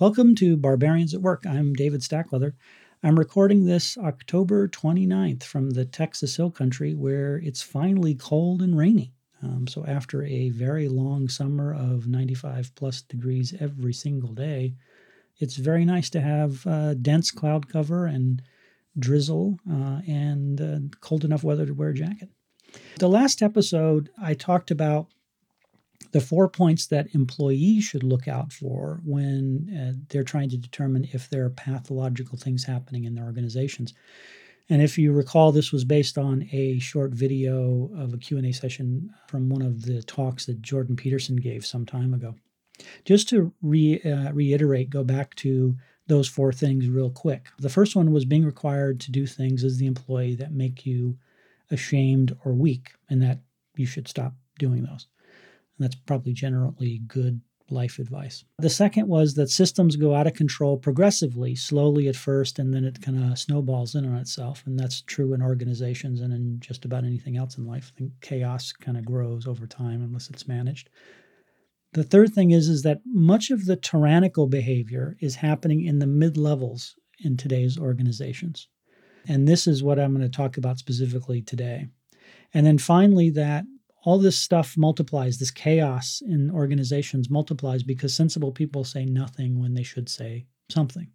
Welcome to Barbarians at Work. I'm David Stackleather. I'm recording this October 29th from the Texas Hill Country where it's finally cold and rainy. Um, so, after a very long summer of 95 plus degrees every single day, it's very nice to have uh, dense cloud cover and drizzle uh, and uh, cold enough weather to wear a jacket. The last episode, I talked about the four points that employees should look out for when uh, they're trying to determine if there are pathological things happening in their organizations. And if you recall, this was based on a short video of a Q&A session from one of the talks that Jordan Peterson gave some time ago. Just to re, uh, reiterate, go back to those four things real quick. The first one was being required to do things as the employee that make you ashamed or weak, and that you should stop doing those. And that's probably generally good life advice. The second was that systems go out of control progressively, slowly at first, and then it kind of snowballs in on itself. And that's true in organizations and in just about anything else in life. I think chaos kind of grows over time unless it's managed. The third thing is, is that much of the tyrannical behavior is happening in the mid levels in today's organizations. And this is what I'm going to talk about specifically today. And then finally, that all this stuff multiplies, this chaos in organizations multiplies because sensible people say nothing when they should say something.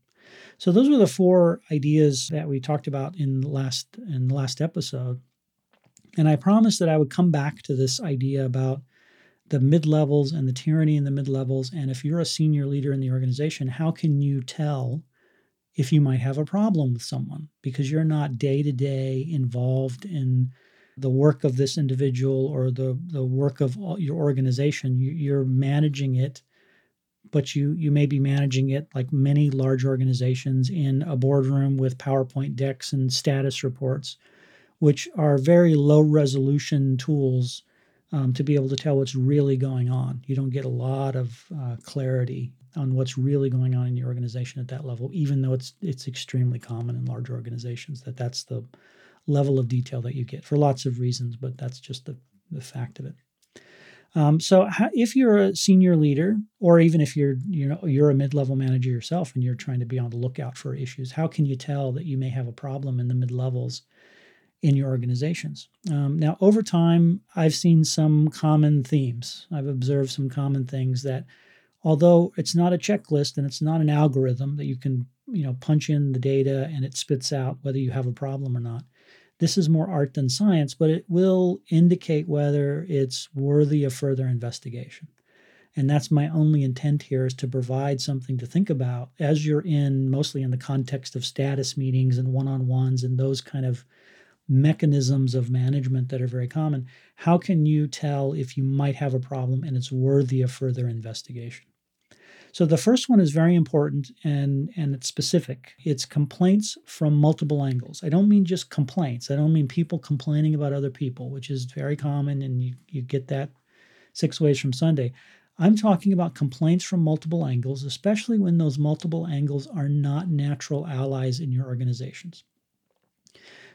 So those were the four ideas that we talked about in the last in the last episode. And I promised that I would come back to this idea about the mid levels and the tyranny in the mid levels. And if you're a senior leader in the organization, how can you tell if you might have a problem with someone because you're not day to day involved in the work of this individual or the, the work of your organization. You, are managing it, but you, you may be managing it like many large organizations in a boardroom with PowerPoint decks and status reports, which are very low resolution tools um, to be able to tell what's really going on. You don't get a lot of uh, clarity on what's really going on in your organization at that level, even though it's it's extremely common in large organizations that that's the level of detail that you get for lots of reasons, but that's just the, the fact of it. Um, so if you're a senior leader, or even if you're you know you're a mid-level manager yourself and you're trying to be on the lookout for issues, how can you tell that you may have a problem in the mid levels in your organizations? Um, now, over time, I've seen some common themes. I've observed some common things that, although it's not a checklist and it's not an algorithm that you can you know punch in the data and it spits out whether you have a problem or not this is more art than science, but it will indicate whether it's worthy of further investigation. And that's my only intent here is to provide something to think about as you're in mostly in the context of status meetings and one on ones and those kind of mechanisms of management that are very common. How can you tell if you might have a problem and it's worthy of further investigation? So the first one is very important and, and it's specific. It's complaints from multiple angles. I don't mean just complaints. I don't mean people complaining about other people, which is very common and you, you get that six ways from Sunday. I'm talking about complaints from multiple angles, especially when those multiple angles are not natural allies in your organizations.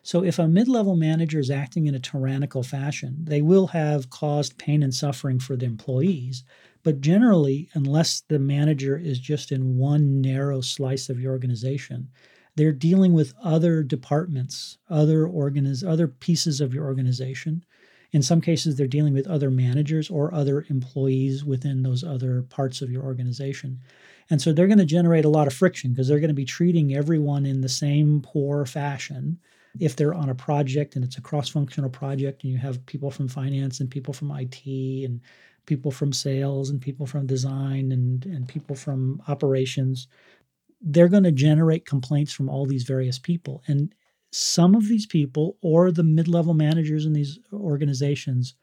So, if a mid level manager is acting in a tyrannical fashion, they will have caused pain and suffering for the employees, but generally, unless the manager is just in one narrow slice of your organization, they're dealing with other departments, other organiz- other pieces of your organization. In some cases, they're dealing with other managers or other employees within those other parts of your organization. And so they're going to generate a lot of friction because they're going to be treating everyone in the same poor fashion. If they're on a project and it's a cross functional project and you have people from finance and people from IT and people from sales and people from design and, and people from operations. They're going to generate complaints from all these various people. And some of these people or the mid level managers in these organizations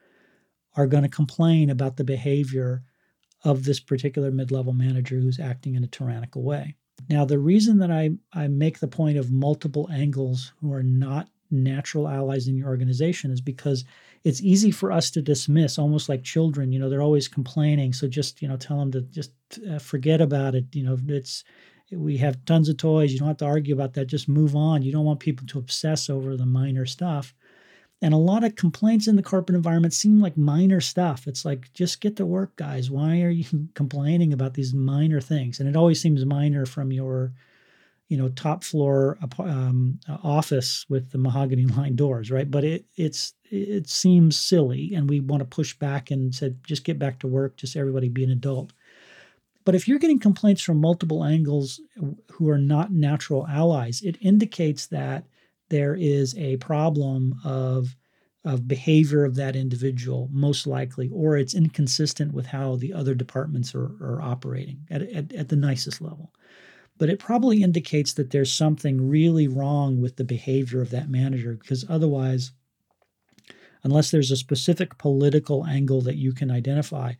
are going to complain about the behavior of this particular mid level manager who's acting in a tyrannical way. Now, the reason that I, I make the point of multiple angles who are not natural allies in your organization is because it's easy for us to dismiss almost like children you know they're always complaining. So just you know tell them to just uh, forget about it. You know it's we have tons of toys. You don't have to argue about that. Just move on. You don't want people to obsess over the minor stuff And a lot of complaints in the corporate environment seem like minor stuff. It's like, just get to work, guys. Why are you complaining about these minor things? And it always seems minor from your, you know, top floor uh, um, uh, office with the mahogany lined doors, right? But it it's it seems silly, and we want to push back and said, just get back to work. Just everybody be an adult. But if you're getting complaints from multiple angles uh, who are not natural allies, it indicates that there is a problem of of behavior of that individual, most likely, or it's inconsistent with how the other departments are, are operating at, at, at the nicest level. But it probably indicates that there's something really wrong with the behavior of that manager because otherwise, unless there's a specific political angle that you can identify,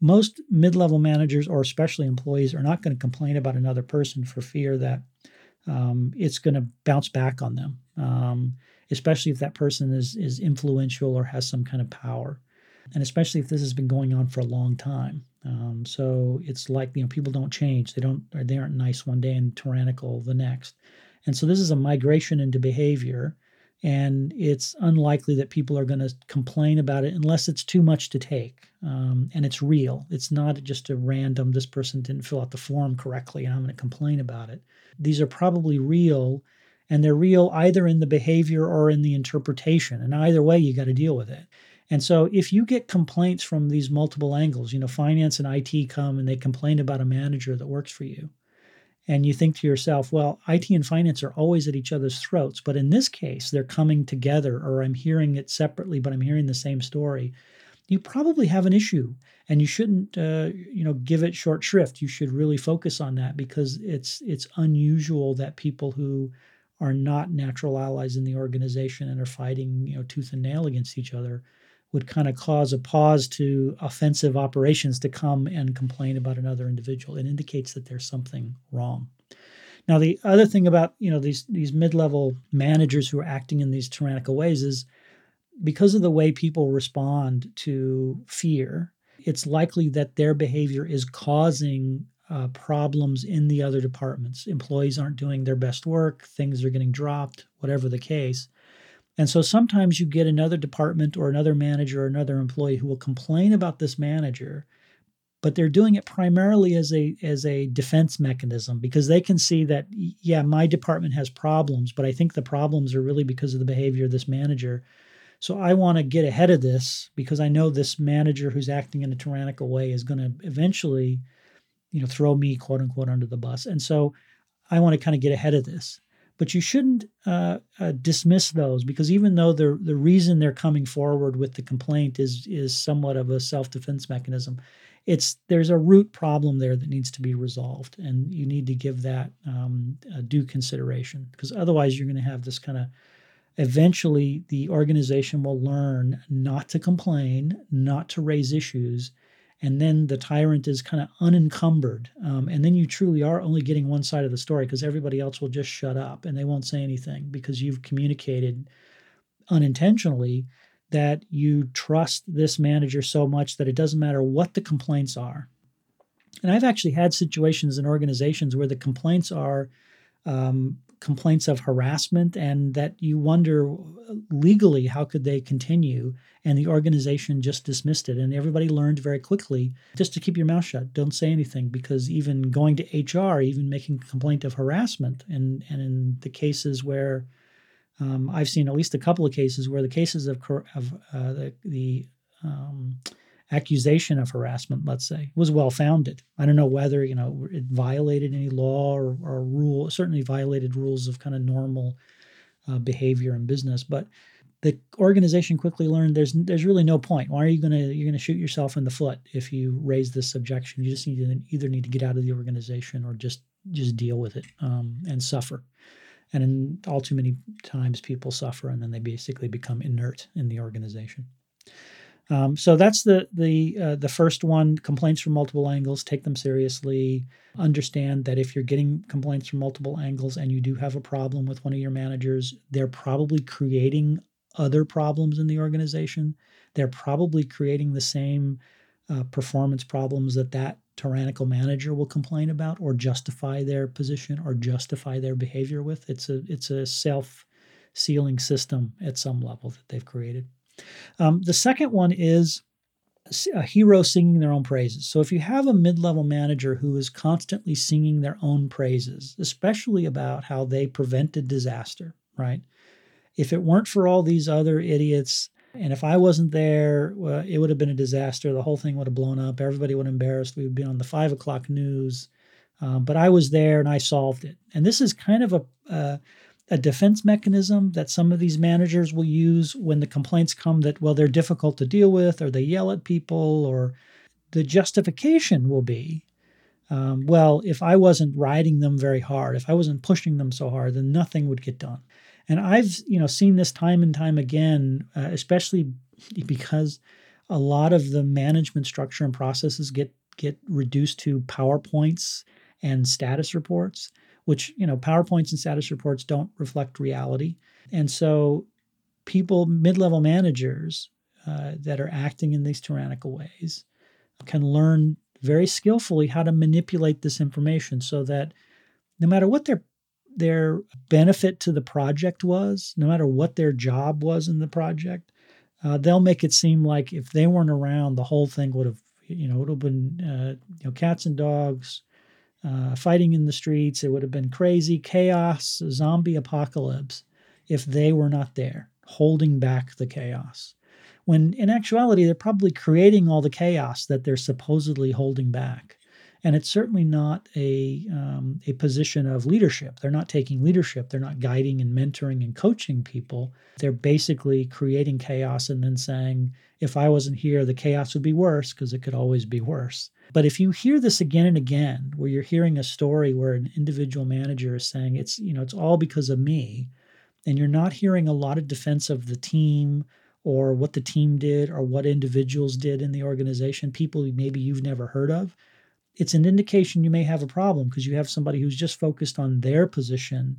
most mid level managers or especially employees are not going to complain about another person for fear that um, it's going to bounce back on them, um, especially if that person is, is influential or has some kind of power. And especially if this has been going on for a long time. Um, so it's like you know people don't change. They don't they aren't nice one day and tyrannical the next. And so this is a migration into behavior and it's unlikely that people are going to complain about it unless it's too much to take um, and it's real. It's not just a random this person didn't fill out the form correctly and i'm going to complain about it. These are probably real and they're real either in the behavior or in the interpretation and either way you got to deal with it. And so if you get complaints from these multiple angles you know finance and it come and they complain about a manager that works for you and you think to yourself, well, IT and finance are always at each other's throats, but in this case, they're coming together, or I'm hearing it separately, but I'm hearing the same story. You probably have an issue, and you shouldn't, uh, you know, give it short shrift. You should really focus on that because it's it's unusual that people who are not natural allies in the organization and are fighting, you know, tooth and nail against each other would kind of cause a pause to offensive operations to come and complain about another individual. It indicates that there's something wrong. Now, the other thing about you know these these mid-level managers who are acting in these tyrannical ways is because of the way people respond to fear, it's likely that their behavior is causing uh, problems in the other departments. Employees aren't doing their best work, things are getting dropped, whatever the case. And so sometimes you get another department or another manager or another employee who will complain about this manager, but they're doing it primarily as a as a defense mechanism because they can see that yeah, my department has problems, but I think the problems are really because of the behavior of this manager. So I want to get ahead of this because I know this manager who's acting in a tyrannical way is going to eventually, you know, throw me quote unquote under the bus. And so I want to kind of get ahead of this but you shouldn't uh, uh, dismiss those because even though the the reason they're coming forward with the complaint is is somewhat of a self defense mechanism, it's there's a root problem there that needs to be resolved, and you need to give that um, due consideration because otherwise you're going to have this kind of eventually the organization will learn not to complain, not to raise issues, and then the tyrant is kind of unencumbered um, and then you truly are only getting one side of the story because everybody else will just shut up and they won't say anything because you've communicated unintentionally that you trust this manager so much that it doesn't matter what the complaints are. And i've actually had situations in organizations where the complaints are um, complaints of harassment and that you wonder legally how could they continue and the organization just dismissed it. And everybody learned very quickly just to keep your mouth shut. Don't say anything because even going to hr even making a complaint of harassment and and in the cases where um, i've seen at least a couple of cases where the cases of, of uh, the, the um, accusation of harassment, let's say, was well founded. I don't know whether you know it violated any law or, or rule. Certainly violated rules of kind of normal uh, behavior in business, but the organization quickly learned there's there's really no point. Why are you gonna you're gonna shoot yourself in the foot if you raise this objection? You just need to either need to get out of the organization or just just deal with it um, and suffer. And in all too many times, people suffer and then they basically become inert in the organization. Um, so that's the the uh, the first one. Complaints from multiple angles. Take them seriously. Understand that if you're getting complaints from multiple angles and you do have a problem with one of your managers, they're probably creating other problems in the organization. They're probably creating the same uh, performance problems that that tyrannical manager will complain about or justify their position or justify their behavior with. It's a it's a self sealing system at some level that they've created. Um, the second one is a hero singing their own praises. So if you have a mid-level manager who is constantly singing their own praises, especially about how they prevented disaster, right? If it weren't for all these other idiots, and if I wasn't there, well, it would have been a disaster. The whole thing would have blown up. Everybody would have embarrassed. We would be on the five o'clock news. Um, but I was there and I solved it. And this is kind of a uh, a defense mechanism that some of these managers will use when the complaints come that, well, they're difficult to deal with, or they yell at people, or the justification will be, um, well, if I wasn't riding them very hard, if I wasn't pushing them so hard, then nothing would get done. And I've, you know, seen this time and time again, uh, especially because a lot of the management structure and processes get get reduced to PowerPoints and status reports which, you know, PowerPoints and status reports don't reflect reality. And so people, mid level managers uh, that are acting in these tyrannical ways can learn very skillfully how to manipulate this information so that no matter what their their benefit to the project was, no matter what their job was in the project, uh, they'll make it seem like if they weren't around, the whole thing would have, you know, it would have been, uh, you know, cats and dogs, uh, fighting in the streets. It would have been crazy chaos, zombie apocalypse if they were not there holding back the chaos. When in actuality, they're probably creating all the chaos that they're supposedly holding back. And it's certainly not a, um, a position of leadership. They're not taking leadership. They're not guiding and mentoring and coaching people. They're basically creating chaos and then saying, if I wasn't here, the chaos would be worse because it could always be worse. But if you hear this again and again, where you're hearing a story where an individual manager is saying it's, you know, it's all because of me, and you're not hearing a lot of defense of the team or what the team did or what individuals did in the organization, people maybe you've never heard of, it's an indication you may have a problem because you have somebody who's just focused on their position,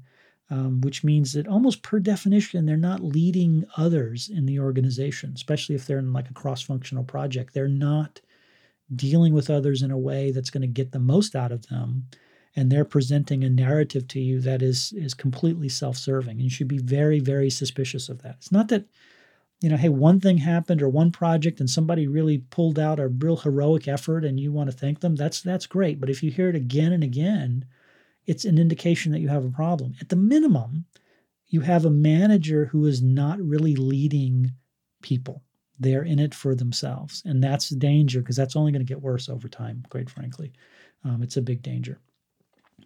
um, which means that almost per definition, they're not leading others in the organization, especially if they're in like a cross functional project. They're not dealing with others in a way that's going to get the most out of them and they're presenting a narrative to you that is is completely self-serving and you should be very very suspicious of that it's not that you know hey one thing happened or one project and somebody really pulled out a real heroic effort and you want to thank them that's that's great but if you hear it again and again it's an indication that you have a problem at the minimum you have a manager who is not really leading people they're in it for themselves. And that's the danger because that's only going to get worse over time, quite frankly. Um, it's a big danger.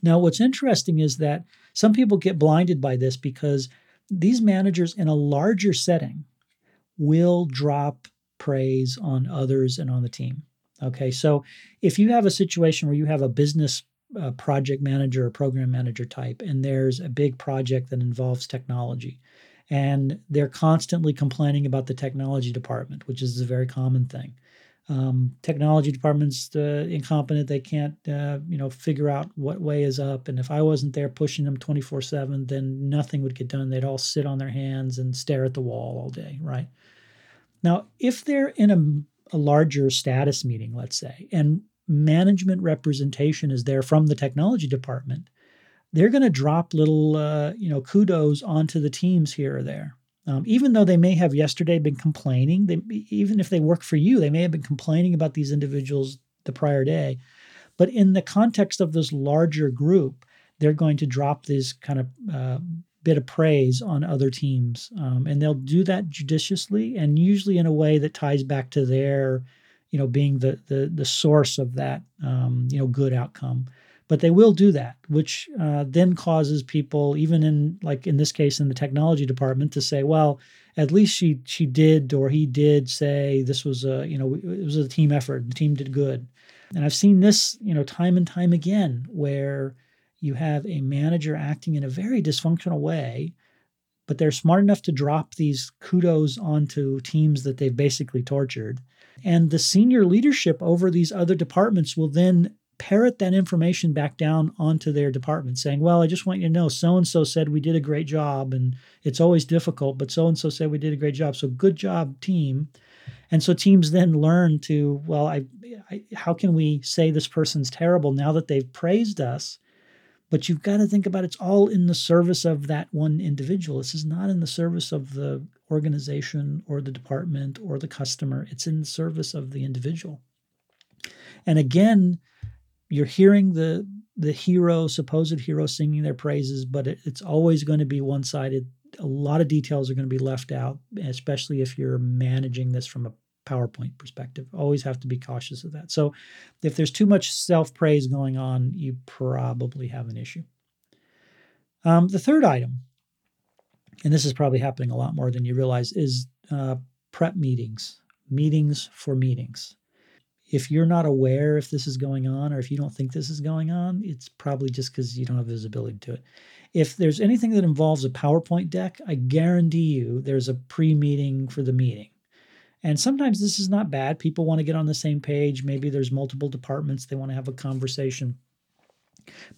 Now, what's interesting is that some people get blinded by this because these managers in a larger setting will drop praise on others and on the team. Okay, so if you have a situation where you have a business uh, project manager or program manager type, and there's a big project that involves technology, and they're constantly complaining about the technology department, which is a very common thing. Um, technology department's uh, incompetent; they can't, uh, you know, figure out what way is up. And if I wasn't there pushing them twenty four seven, then nothing would get done. They'd all sit on their hands and stare at the wall all day, right? Now, if they're in a, a larger status meeting, let's say, and management representation is there from the technology department, they're going to drop little, uh, you know, kudos onto the teams here or there. Um, even though they may have yesterday been complaining, they, even if they work for you, they may have been complaining about these individuals the prior day. But in the context of this larger group, they're going to drop this kind of uh, bit of praise on other teams, um, and they'll do that judiciously and usually in a way that ties back to their, you know, being the the the source of that, um, you know, good outcome. But they will do that which uh, then causes people even in like in this case in the technology department to say well at least she she did or he did say this was a you know it was a team effort the team did good. And i've seen this you know time and time again where you have a manager acting in a very dysfunctional way but they're smart enough to drop these kudos onto teams that they've basically tortured and the senior leadership over these other departments will then parrot that information back down onto their department saying, Well, I just want you to know so and so said we did a great job and it's always difficult, but so and so said we did a great job. So good job, team. And so teams then learn to, well, I, I, how can we say this person's terrible now that they've praised us? But you've got to think about it's all in the service of that one individual. This is not in the service of the organization or the department or the customer. It's in the service of the individual. And again, you're hearing the the hero, supposed hero, singing their praises, but it, it's always going to be one sided. A lot of details are going to be left out, especially if you're managing this from a PowerPoint perspective. Always have to be cautious of that. So, if there's too much self praise going on, you probably have an issue. Um, the third item, and this is probably happening a lot more than you realize, is uh, prep meetings, meetings for meetings if you're not aware if this is going on or if you don't think this is going on, it's probably just because you don't have visibility to it. If there's anything that involves a PowerPoint deck, I guarantee you there's a pre meeting for the meeting. And sometimes this is not bad. People want to get on the same page. Maybe there's multiple departments, they want to have a conversation.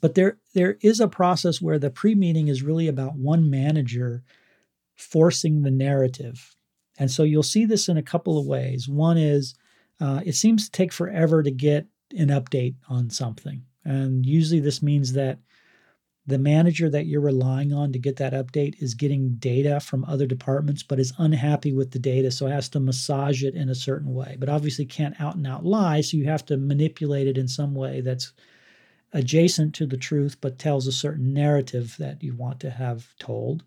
But there, there is a process where the pre meeting is really about one manager forcing the narrative. And so you'll see this in a couple of ways. One is uh, it seems to take forever to get an update on something. And usually this means that the manager that you're relying on to get that update is getting data from other departments, but is unhappy with the data, so has to massage it in a certain way. But obviously can't out and out lie, so you have to manipulate it in some way that's adjacent to the truth, but tells a certain narrative that you want to have told.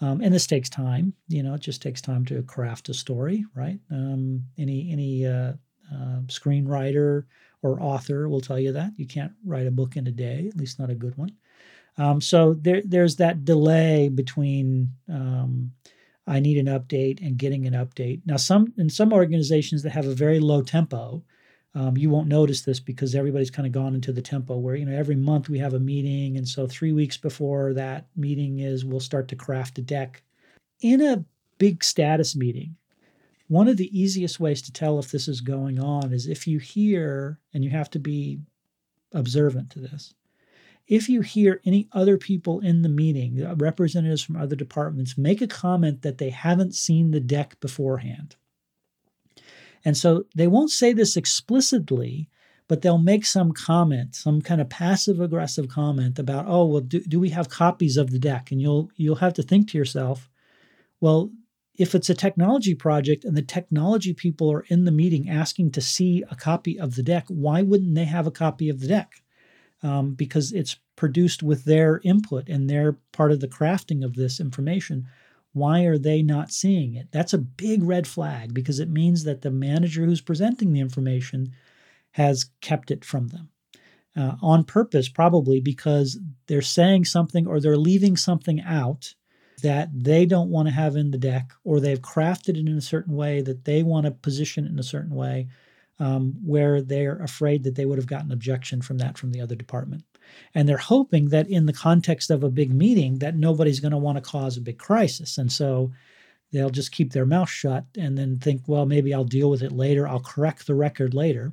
Um, and this takes time. You know, it just takes time to craft a story, right? Um, any any uh, uh, screenwriter or author will tell you that you can't write a book in a day, at least not a good one. Um, so there, there's that delay between um, I need an update and getting an update. Now, some in some organizations that have a very low tempo, um, you won't notice this because everybody's kind of gone into the tempo where you know every month we have a meeting, and so three weeks before that meeting is, we'll start to craft a deck. In a big status meeting, one of the easiest ways to tell if this is going on is if you hear, and you have to be observant to this, if you hear any other people in the meeting, uh, representatives from other departments, make a comment that they haven't seen the deck beforehand. And so they won't say this explicitly, but they'll make some comment, some kind of passive aggressive comment about, oh, well, do, do we have copies of the deck? And you'll you'll have to think to yourself, well, if it's a technology project and the technology people are in the meeting asking to see a copy of the deck, why wouldn't they have a copy of the deck? Um, because it's produced with their input and they're part of the crafting of this information. Why are they not seeing it? That's a big red flag because it means that the manager who's presenting the information has kept it from them. Uh, on purpose, probably because they're saying something or they're leaving something out that they don't want to have in the deck, or they've crafted it in a certain way that they want to position it in a certain way, um, where they're afraid that they would have gotten objection from that from the other department. And they're hoping that in the context of a big meeting, that nobody's going to want to cause a big crisis. And so they'll just keep their mouth shut and then think, well, maybe I'll deal with it later. I'll correct the record later.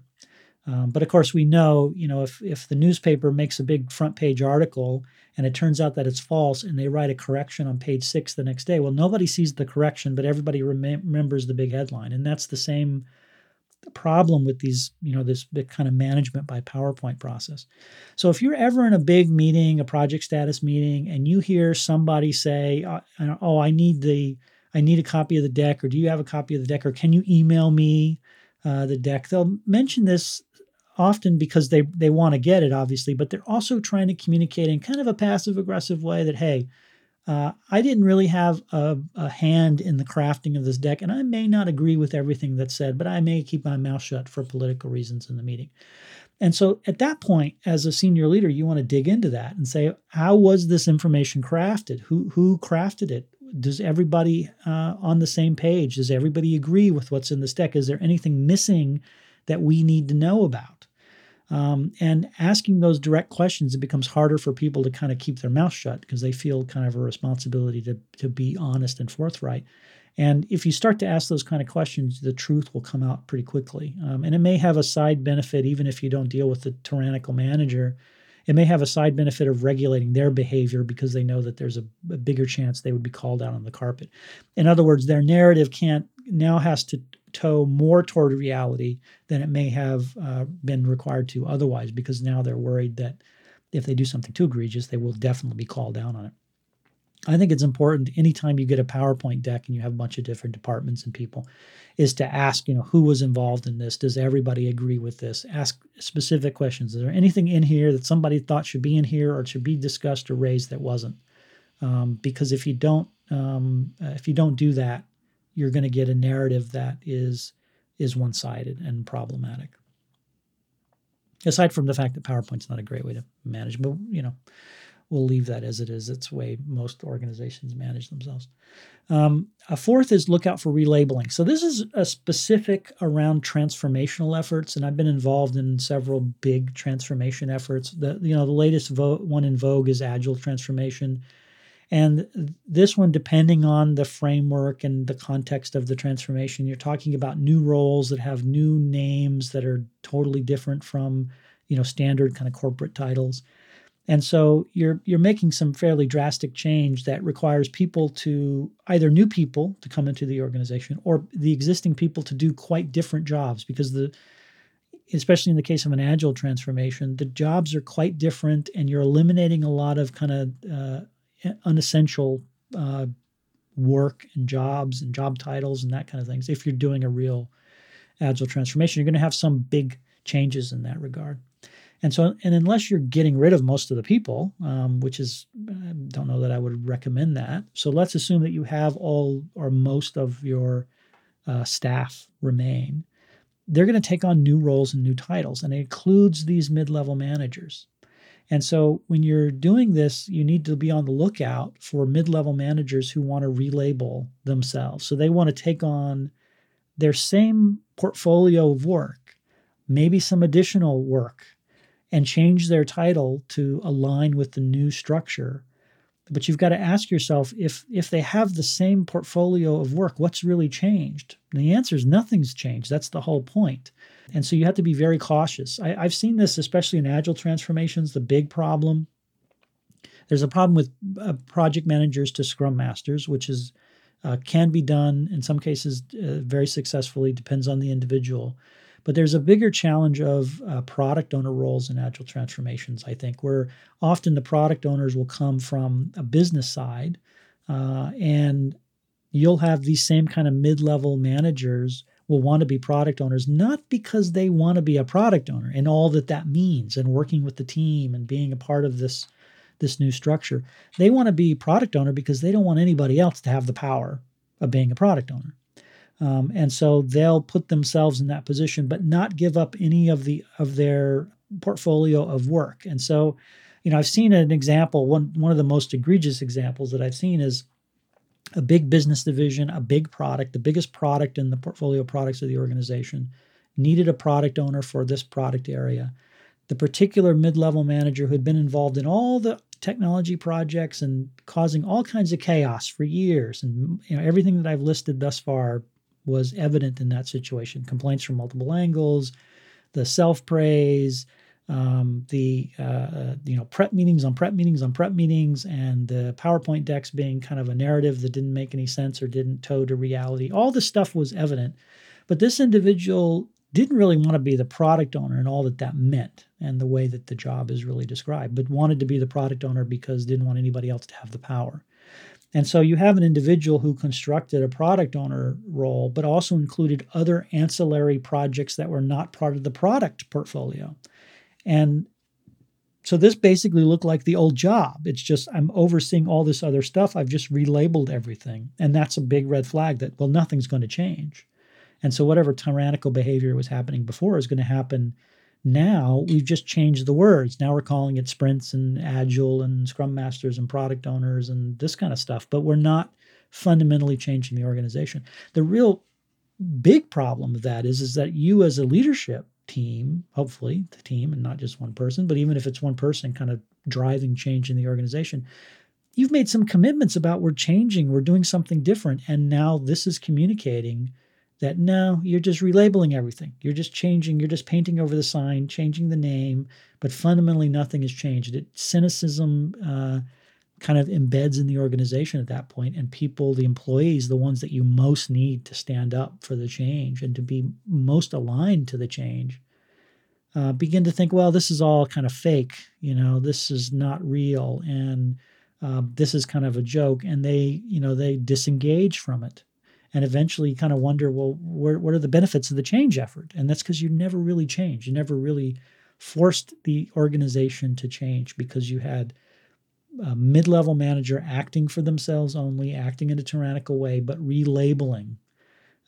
Um, but of course, we know, you know, if if the newspaper makes a big front page article and it turns out that it's false, and they write a correction on page six the next day, well, nobody sees the correction, but everybody rem- remembers the big headline, and that's the same problem with these, you know, this kind of management by PowerPoint process. So if you're ever in a big meeting, a project status meeting, and you hear somebody say, "Oh, I need the I need a copy of the deck," or "Do you have a copy of the deck?" or "Can you email me?" Uh, the deck. They'll mention this often because they they want to get it obviously but they're also trying to communicate in kind of a passive aggressive way that hey uh, i didn't really have a, a, hand in the crafting of this deck and i may not agree with everything that's said but i may keep my mouth shut for political reasons in the meeting. And so at that point as a senior leader you want to dig into that and say how was this information crafted? Who who crafted it? Does everybody uh, on the same page? Does everybody agree with what's in this deck? Is there anything missing that we need to know about. Um, and asking those direct questions, it becomes harder for people to kind of keep their mouth shut because they feel kind of a responsibility to, to be honest and forthright. And if you start to ask those kind of questions, the truth will come out pretty quickly. Um, and it may have a side benefit, even if you don't deal with the tyrannical manager. It may have a side benefit of regulating their behavior because they know that there's a, a bigger chance they would be called out on the carpet. In other words, their narrative can't now has to toe more toward reality than it may have uh, been required to otherwise, because now they're worried that if they do something too egregious, they will definitely be called down on it. I think it's important anytime you get a PowerPoint deck and you have a bunch of different departments and people, is to ask, you know, who was involved in this? Does everybody agree with this? Ask specific questions. Is there anything in here that somebody thought should be in here or should be discussed or raised that wasn't? Um, because if you don't, um, uh, if you don't do that, you're going to get a narrative that is is one-sided and problematic. Aside from the fact that PowerPoint's not a great way to manage, but you know, we'll leave that as it is. It's the way most organizations manage themselves. Um, a fourth is look out for relabeling. So this is a specific around transformational efforts, and I've been involved in several big transformation efforts. The you know the latest vo- one in vogue is agile transformation, and this one, depending on the framework and the context of the transformation, you're talking about new roles that have new names that are totally different from you know standard kind of corporate titles. And so you're you're making some fairly drastic change that requires people to either new people to come into the organization or the existing people to do quite different jobs because the especially in the case of an agile transformation, the jobs are quite different and you're eliminating a lot of kind of uh, unessential uh, work and jobs and job titles and that kind of things. If you're doing a real agile transformation, you're going to have some big changes in that regard. And so, and unless you're getting rid of most of the people, um, which is, I don't know that I would recommend that. So let's assume that you have all or most of your uh, staff remain. They're going to take on new roles and new titles, and it includes these mid level managers. And so when you're doing this, you need to be on the lookout for mid level managers who want to relabel themselves. So they want to take on their same portfolio of work, maybe some additional work and change their title to align with the new structure. But you've got to ask yourself if if they have the same portfolio of work, what's really changed? And the answer is nothing's changed. That's the whole point. And so you have to be very cautious. I, I've seen this, especially in agile transformations, the big problem. There's a problem with uh, project managers to scrum masters, which is uh, can be done in some cases uh, very successfully, depends on the individual. But there's a bigger challenge of uh, product owner roles in agile transformations, I think, where often the product owners will come from a business side uh, and you'll have these same kind of mid level managers will want to be product owners, not because they want to be a product owner and all that that means and working with the team and being a part of this this new structure. They want to be product owner because they don't want anybody else to have the power of being a product owner. Um, and so they'll put themselves in that position, but not give up any of the of their portfolio of work. And so, you know, I've seen an example. One one of the most egregious examples that I've seen is a big business division, a big product, the biggest product in the portfolio products of the organization, needed a product owner for this product area. The particular mid level manager who had been involved in all the technology projects and causing all kinds of chaos for years, and you know everything that I've listed thus far was evident in that situation. Complaints from multiple angles, the self praise, um, the uh, uh, you know prep meetings on prep meetings on prep meetings, and the PowerPoint decks being kind of a narrative that didn't make any sense or didn't toe to reality. All this stuff was evident, but this individual didn't really want to be the product owner and all that that meant and the way that the job is really described, but wanted to be the product owner because didn't want anybody else to have the power. And so you have an individual who constructed a product owner role, but also included other ancillary projects that were not part of the product portfolio. And so this basically looked like the old job. It's just I'm overseeing all this other stuff. I've just relabeled everything. And that's a big red flag that, well, nothing's going to change. And so whatever tyrannical behavior was happening before is going to happen now we've just changed the words. Now we're calling it sprints and agile and scrum masters and product owners and this kind of stuff, but we're not fundamentally changing the organization. The real big problem of that is, is that you as a leadership team, hopefully the team and not just one person, but even if it's one person kind of driving change in the organization, you've made some commitments about we're changing, we're doing something different. And now this is communicating that no, you're just relabeling everything. You're just changing, you're just painting over the sign, changing the name, but fundamentally nothing has changed. It, cynicism uh, kind of embeds in the organization at that point, and people, the employees, the ones that you most need to stand up for the change and to be most aligned to the change, uh, begin to think, well, this is all kind of fake. You know, this is not real, and uh, this is kind of a joke. And they, you know, they disengage from it, and eventually kind of wonder, well, where, what are the benefits of the change effort? And that's because you never really changed. You never really forced the organization to change because you had a mid-level manager acting for themselves only, acting in a tyrannical way, but relabeling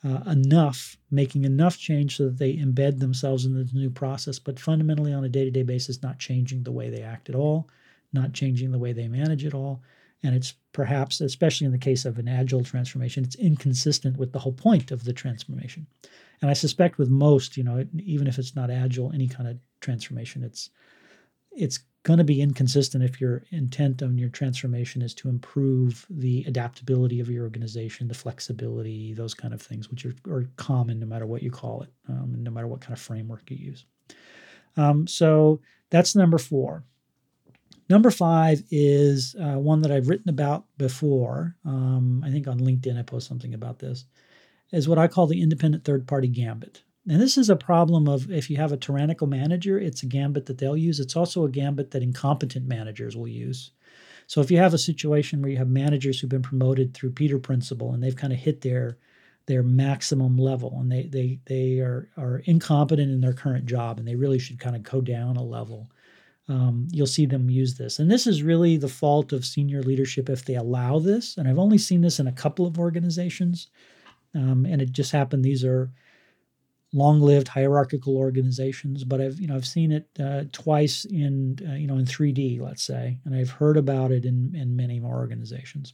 uh, enough, making enough change so that they embed themselves in the new process, but fundamentally on a day to day basis, not changing the way they act at all, not changing the way they manage at all. And it's perhaps, especially in the case of an agile transformation, it's inconsistent with the whole point of the transformation. And I suspect with most, you know, even if it's not agile, any kind of transformation, it's it's going to be inconsistent if your intent on your transformation is to improve the adaptability of your organization, the flexibility, those kind of things, which are, are common no matter what you call it, um, no matter what kind of framework you use. Um, so that's number four. Number five is uh, one that I've written about before. Um, I think on LinkedIn I post something about this. Is what I call the independent third party gambit. And this is a problem of if you have a tyrannical manager, it's a gambit that they'll use. It's also a gambit that incompetent managers will use. So if you have a situation where you have managers who've been promoted through Peter Principle and they've kind of hit their their maximum level and they they they are are incompetent in their current job and they really should kind of go down a level. Um, you'll see them use this. And this is really the fault of senior leadership if they allow this. And I've only seen this in a couple of organizations. Um, and it just happened these are long-lived hierarchical organizations, but I've you know I've seen it uh, twice in uh, you know in 3D, let's say, and I've heard about it in in many more organizations.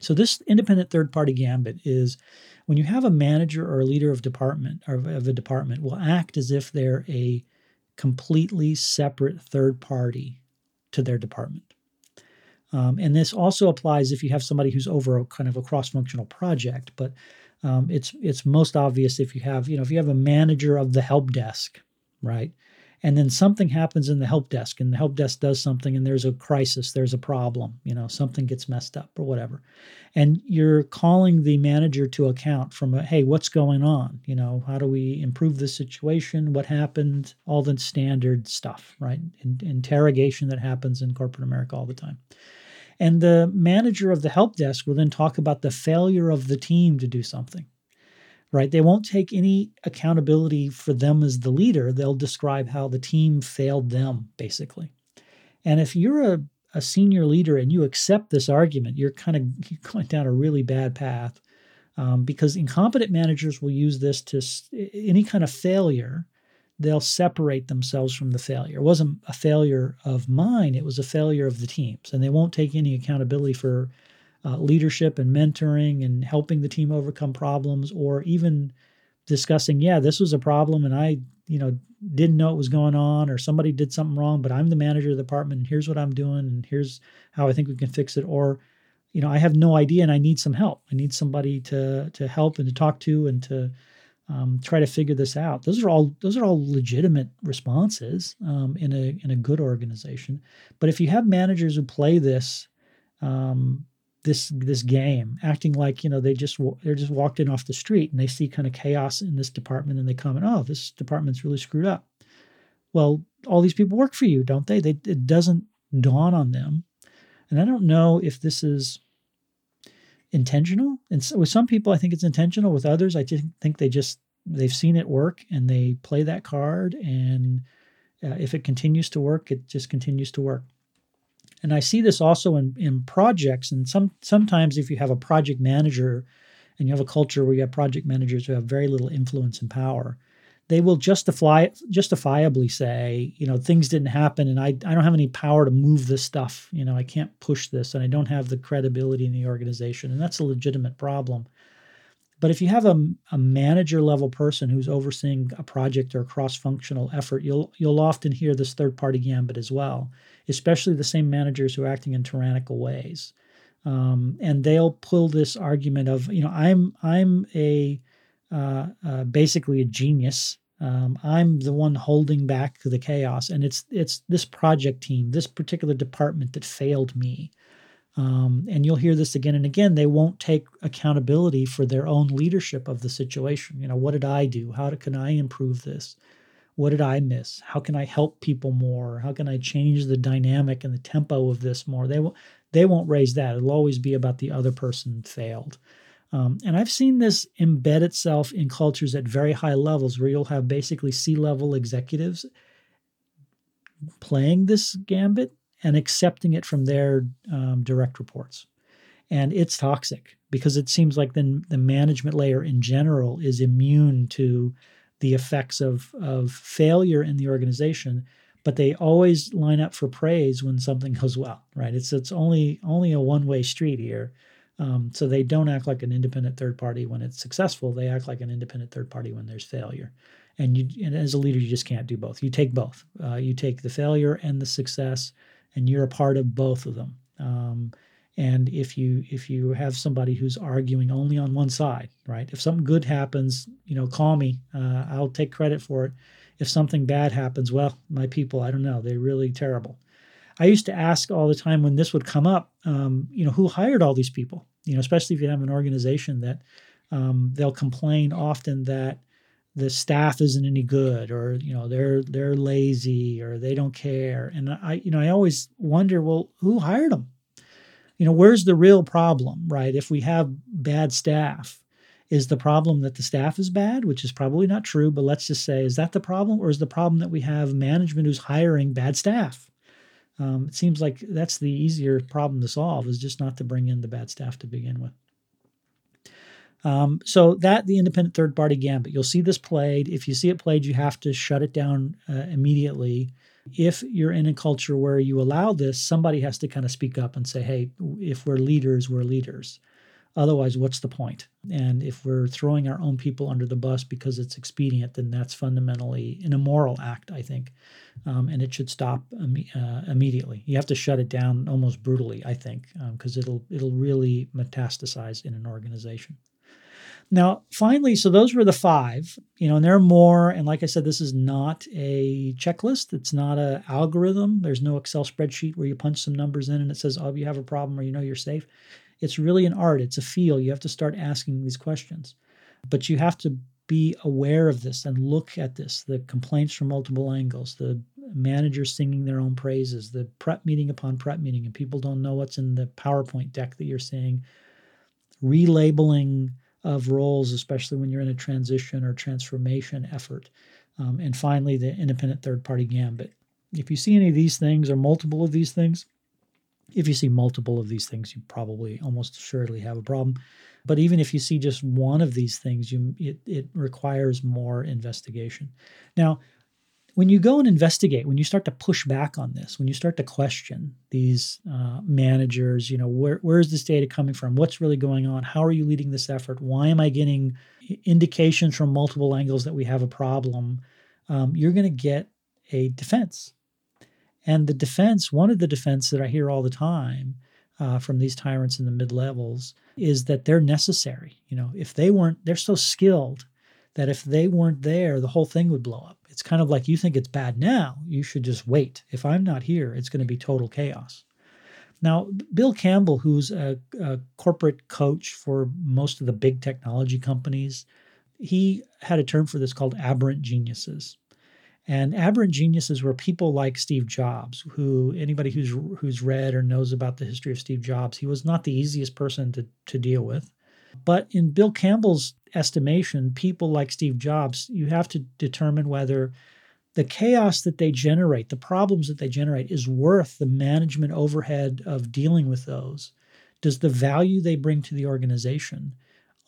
So this independent third-party gambit is when you have a manager or a leader of department or of a department will act as if they're a completely separate third party to their department. Um, and this also applies if you have somebody who's over a kind of a cross-functional project, but um, it's it's most obvious if you have you know if you have a manager of the help desk, right? And then something happens in the help desk, and the help desk does something, and there's a crisis, there's a problem, you know, something gets messed up or whatever, and you're calling the manager to account from a hey, what's going on? You know, how do we improve the situation? What happened? All the standard stuff, right? In, interrogation that happens in corporate America all the time. And the manager of the help desk will then talk about the failure of the team to do something, right? They won't take any accountability for them as the leader. They'll describe how the team failed them, basically. And if you're a, a senior leader and you accept this argument, you're kind of going down a really bad path um, because incompetent managers will use this to any kind of failure they'll separate themselves from the failure. It wasn't a failure of mine, it was a failure of the teams. And they won't take any accountability for uh, leadership and mentoring and helping the team overcome problems or even discussing, yeah, this was a problem and I, you know, didn't know it was going on or somebody did something wrong, but I'm the manager of the department and here's what I'm doing and here's how I think we can fix it. Or, you know, I have no idea and I need some help. I need somebody to to help and to talk to and to um, try to figure this out. Those are all those are all legitimate responses um, in a in a good organization. But if you have managers who play this um, this this game, acting like you know they just they're just walked in off the street and they see kind of chaos in this department and they comment, oh, this department's really screwed up. Well, all these people work for you, don't they? they it doesn't dawn on them, and I don't know if this is intentional. And so with some people, I think it's intentional. With others, I just think they just they've seen it work and they play that card. And uh, if it continues to work, it just continues to work. And I see this also in, in projects. And some sometimes if you have a project manager and you have a culture where you have project managers who have very little influence and power, they will justify justifiably say, you know, things didn't happen and I, I don't have any power to move this stuff. You know, I can't push this and I don't have the credibility in the organization. And that's a legitimate problem. But if you have a, a manager level person who's overseeing a project or a cross functional effort, you'll you'll often hear this third party gambit as well, especially the same managers who are acting in tyrannical ways. Um, and they'll pull this argument of, you know, I'm I'm a uh, uh, basically a genius um, I'm the one holding back the chaos, and it's it's this project team, this particular department that failed me. Um, and you'll hear this again and again. They won't take accountability for their own leadership of the situation. You know, what did I do? How can I improve this? What did I miss? How can I help people more? How can I change the dynamic and the tempo of this more? They won't they won't raise that. It'll always be about the other person failed. Um, and I've seen this embed itself in cultures at very high levels where you'll have basically C level executives playing this gambit and accepting it from their um, direct reports. And it's toxic because it seems like the, the management layer in general is immune to the effects of, of failure in the organization but they always line up for praise when something goes well right? It's it's only only a one way street here. Um, so they don't act like an independent third party when it's successful. They act like an independent third party when there's failure. And you and as a leader you just can't do both. You take both. Uh, you take the failure and the success and you're a part of both of them. Um, and if you if you have somebody who's arguing only on one side right? If something good happens you know call me. Uh, i'll take credit for it. If something bad happens well my people i don't know. They're really terrible. I used to ask all the time when this would come up um, you know who hired all these people? You know especially if you have an organization that um, they'll complain often that the staff isn't any good or you know they're they're lazy or they don't care. And i you know i always wonder well who hired them you know where's the real problem right? If we have bad staff is the problem that the staff is bad which is probably not true but let's just say is that the problem or is the problem that we have management who's hiring bad staff? Um, it seems like that's the easier problem to solve is just not to bring in the bad staff to begin with um, so that the independent third party gambit, you'll see this played. If you see it played, you have to shut it down uh, immediately. If you're in a culture where you allow this, somebody has to kind of speak up and say, "Hey, if we're leaders, we're leaders." Otherwise, what's the point? And if we're throwing our own people under the bus because it's expedient, then that's fundamentally an immoral act, I think. Um, and it should stop uh, immediately. You have to shut it down almost brutally, I think, because um, it'll it'll really metastasize in an organization. Now, finally, so those were the five, you know, and there are more. And like I said, this is not a checklist. It's not an algorithm. There's no Excel spreadsheet where you punch some numbers in and it says, oh, you have a problem or you know you're safe. It's really an art. It's a feel. You have to start asking these questions. But you have to be aware of this and look at this the complaints from multiple angles, the managers singing their own praises, the prep meeting upon prep meeting, and people don't know what's in the PowerPoint deck that you're seeing, relabeling of roles, especially when you're in a transition or transformation effort. Um, and finally, the independent third party gambit. If you see any of these things or multiple of these things, if you see multiple of these things, you probably almost assuredly have a problem. But even if you see just one of these things, you it, it requires more investigation. Now, when you go and investigate, when you start to push back on this, when you start to question these uh, managers, you know, where, where is this data coming from? What's really going on? How are you leading this effort? Why am I getting indications from multiple angles that we have a problem? Um, you're going to get a defense. And the defense, one of the defense that I hear all the time uh, from these tyrants in the mid levels is that they're necessary. You know, if they weren't, they're so skilled that if they weren't there, the whole thing would blow up. It's kind of like you think it's bad now, you should just wait. If I'm not here, it's going to be total chaos. Now, Bill Campbell, who's a, a, corporate coach for most of the big technology companies, he had a term for this called aberrant geniuses. And aberrant geniuses were people like Steve Jobs, who anybody who's who's read or knows about the history of Steve Jobs, he was not the easiest person to, to deal with. But in Bill Campbell's estimation, people like Steve Jobs, you have to determine whether the chaos that they generate, the problems that they generate, is worth the management overhead of dealing with those. Does the value they bring to the organization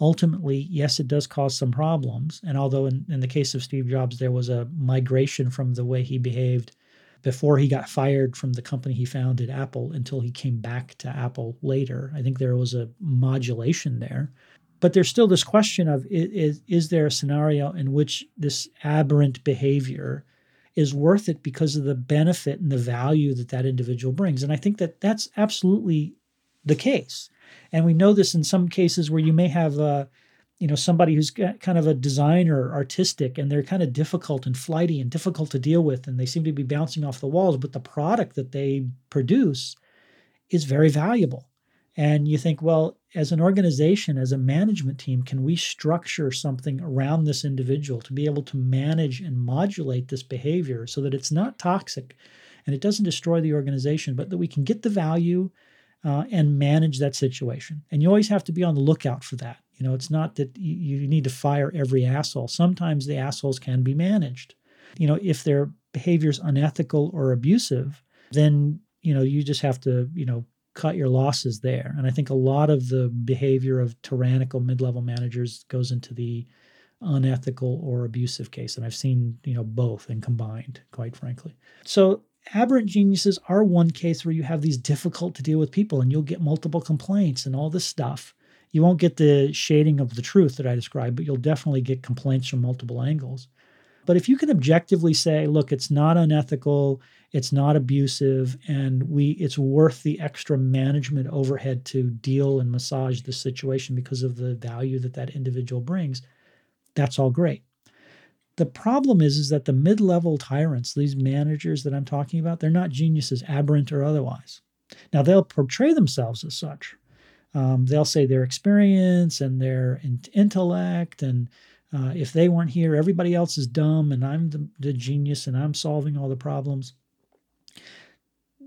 ultimately, yes, it does cause some problems. And although in, in the case of Steve Jobs, there was a migration from the way he behaved before he got fired from the company he founded, Apple, until he came back to Apple later, I think there was a modulation there. But there's still this question of is, is there a scenario in which this aberrant behavior is worth it because of the benefit and the value that that individual brings? And I think that that's absolutely the case. And we know this in some cases where you may have a, you know somebody who's kind of a designer artistic and they're kind of difficult and flighty and difficult to deal with and they seem to be bouncing off the walls but the product that they produce is very valuable. And you think well as an organization, as a management team, can we structure something around this individual to be able to manage and modulate this behavior so that it's not toxic and it doesn't destroy the organization, but that we can get the value uh, and manage that situation. And you always have to be on the lookout for that. You know, it's not that you, you need to fire every asshole. Sometimes the assholes can be managed. You know, if their behavior is unethical or abusive, then you know you just have to you know cut your losses there. And I think a lot of the behavior of tyrannical mid-level managers goes into the unethical or abusive case. And I've seen, you know, both and combined, quite frankly. So aberrant geniuses are one case where you have these difficult to deal with people and you'll get multiple complaints and all this stuff. You won't get the shading of the truth that I described, but you'll definitely get complaints from multiple angles. But if you can objectively say, look, it's not unethical, it's not abusive, and we it's worth the extra management overhead to deal and massage the situation because of the value that that individual brings, that's all great. The problem is, is that the mid-level tyrants, these managers that I'm talking about, they're not geniuses, aberrant or otherwise. Now they'll portray themselves as such. Um, they'll say their experience and their intellect and uh, if they weren't here, everybody else is dumb and I'm the, the genius and I'm solving all the problems.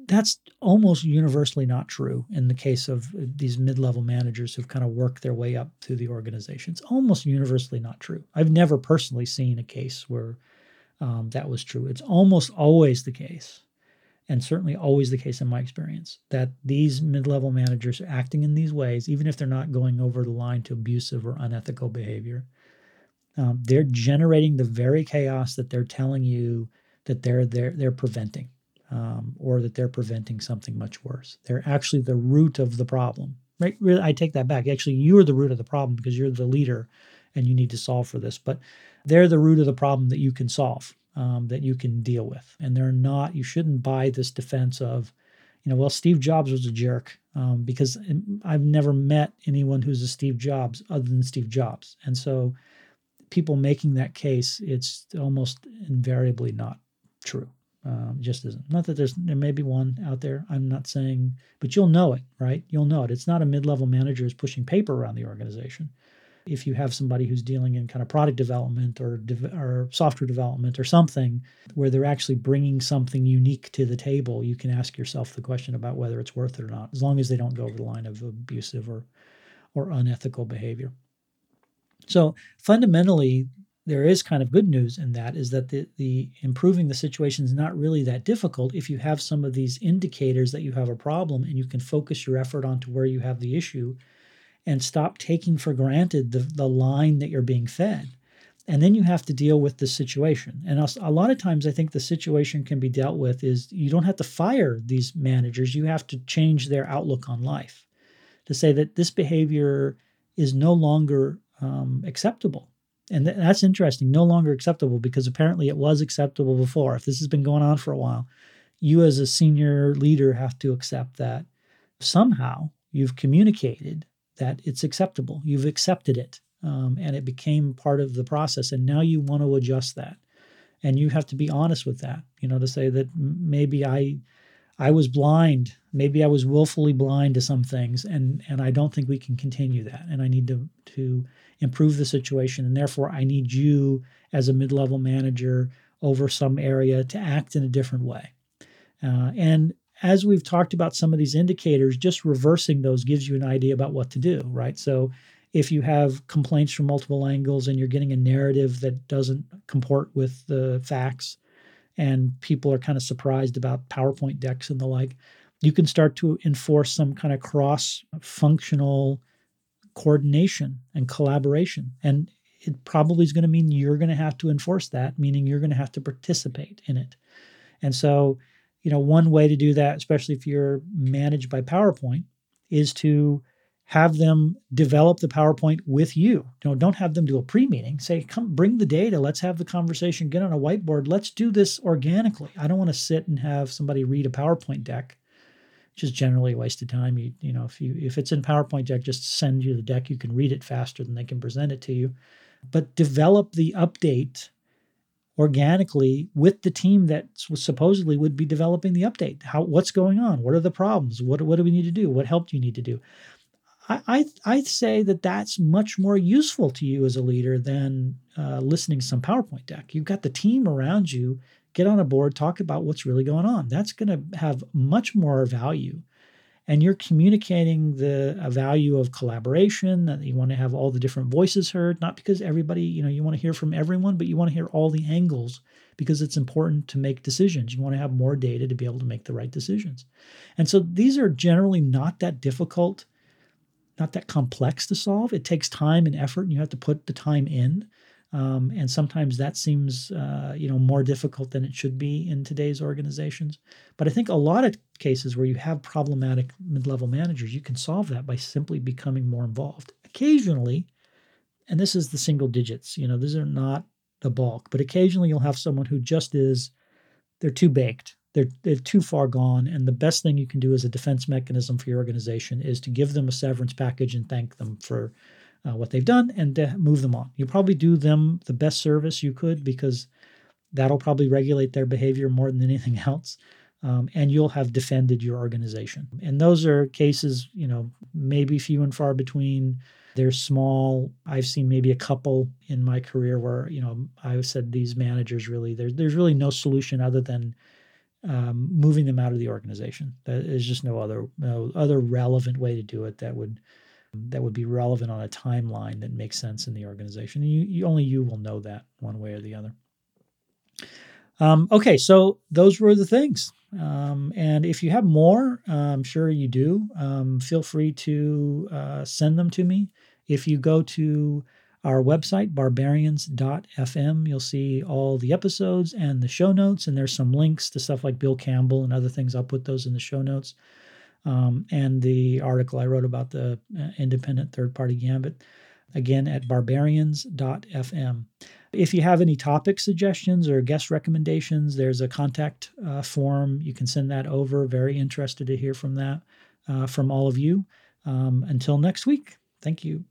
That's almost universally not true in the case of these mid level managers who've kind of worked their way up through the organization. It's almost universally not true. I've never personally seen a case where um, that was true. It's almost always the case, and certainly always the case in my experience, that these mid level managers are acting in these ways, even if they're not going over the line to abusive or unethical behavior um, they're generating the very chaos that they're telling you that they're they're they're preventing, um, or that they're preventing something much worse. They're actually the root of the problem. Right? Really, I take that back. Actually, you are the root of the problem because you're the leader, and you need to solve for this. But they're the root of the problem that you can solve, um, that you can deal with, and they're not. You shouldn't buy this defense of, you know, well, Steve Jobs was a jerk um, because I've never met anyone who's a Steve Jobs other than Steve Jobs, and so people making that case, it's almost invariably not true. Um, just isn't. Not that there's there may be one out there. I'm not saying, but you'll know it, right? You'll know it. It's not a mid-level manager who's pushing paper around the organization. If you have somebody who's dealing in kind of product development or or software development or something where they're actually bringing something unique to the table, you can ask yourself the question about whether it's worth it or not, as long as they don't go over the line of abusive or or unethical behavior. So fundamentally, there is kind of good news in that is that the, the improving the situation is not really that difficult if you have some of these indicators that you have a problem and you can focus your effort onto where you have the issue and stop taking for granted the, the line that you're being fed. And then you have to deal with the situation. And a lot of times i think the situation can be dealt with is you don't have to fire these managers. You have to change their outlook on life to say that this behavior is no longer um, acceptable. And th- that's interesting, no longer acceptable because apparently it was acceptable before. If this has been going on for a while, you as a senior leader have to accept that somehow you've communicated that it's acceptable. You've accepted it um, and it became part of the process. And now you want to adjust that. And you have to be honest with that, you know, to say that maybe I I was blind. Maybe I was willfully blind to some things, and and I don't think we can continue that. And I need to to improve the situation, and therefore I need you as a mid-level manager over some area to act in a different way. Uh, and as we've talked about some of these indicators, just reversing those gives you an idea about what to do, right? So if you have complaints from multiple angles and you're getting a narrative that doesn't comport with the facts, and people are kind of surprised about PowerPoint decks and the like, you can start to enforce some kind of cross functional coordination and collaboration. And it probably is going to mean you're going to have to enforce that, meaning you're going to have to participate in it. And so, you know, one way to do that, especially if you're managed by PowerPoint, is to have them develop the PowerPoint with you. You know, don't have them do a pre-meeting. Say, come bring the data. Let's have the conversation. Get on a whiteboard. Let's do this organically. I don't want to sit and have somebody read a PowerPoint deck, which is generally a waste of time. You, you know, if you if it's in PowerPoint deck, just send you the deck. You can read it faster than they can present it to you. But develop the update organically with the team that supposedly would be developing the update. How what's going on? What are the problems? What what do we need to do? What help do you need to do? I, I I say that that's much more useful to you as a leader than uh, listening to some PowerPoint deck. You've got the team around you. Get on a board, talk about what's really going on. That's going to have much more value and you're communicating the value of collaboration that you want to have all the different voices heard not because everybody you know you want to hear from everyone but you want to hear all the angles because it's important to make decisions you want to have more data to be able to make the right decisions and so these are generally not that difficult not that complex to solve it takes time and effort and you have to put the time in um, and sometimes that seems, uh, you know, more difficult than it should be in today's organizations. But I think a lot of cases where you have problematic mid-level managers, you can solve that by simply becoming more involved. Occasionally, and this is the single digits, you know, these are not the bulk, but occasionally you'll have someone who just is, they're too baked. They're, they're too far gone. And the best thing you can do as a defense mechanism for your organization is to give them a severance package and thank them for uh, what they've done and move them on. You probably do them the best service you could because that'll probably regulate their behavior more than anything else. Um, and you'll have defended your organization. And those are cases, you know, maybe few and far between. They're small. I've seen maybe a couple in my career where, you know, I've said these managers really, there's, there's really no solution other than um, moving them out of the organization. There's just no other no other relevant way to do it that would that would be relevant on a timeline that makes sense in the organization. You, you, only you will know that one way or the other. Um, okay, so those were the things. Um, and if you have more, I'm sure you do. Um, feel free to uh, send them to me. If you go to our website, barbarians.fm, you'll see all the episodes and the show notes. And there's some links to stuff like Bill Campbell and other things. I'll put those in the show notes um, and the article I wrote about the uh, independent third party gambit, again at barbarians.fm. If you have any topic suggestions or guest recommendations, there's a contact uh, form. You can send that over. Very interested to hear from that uh, from all of you. Um, until next week, thank you.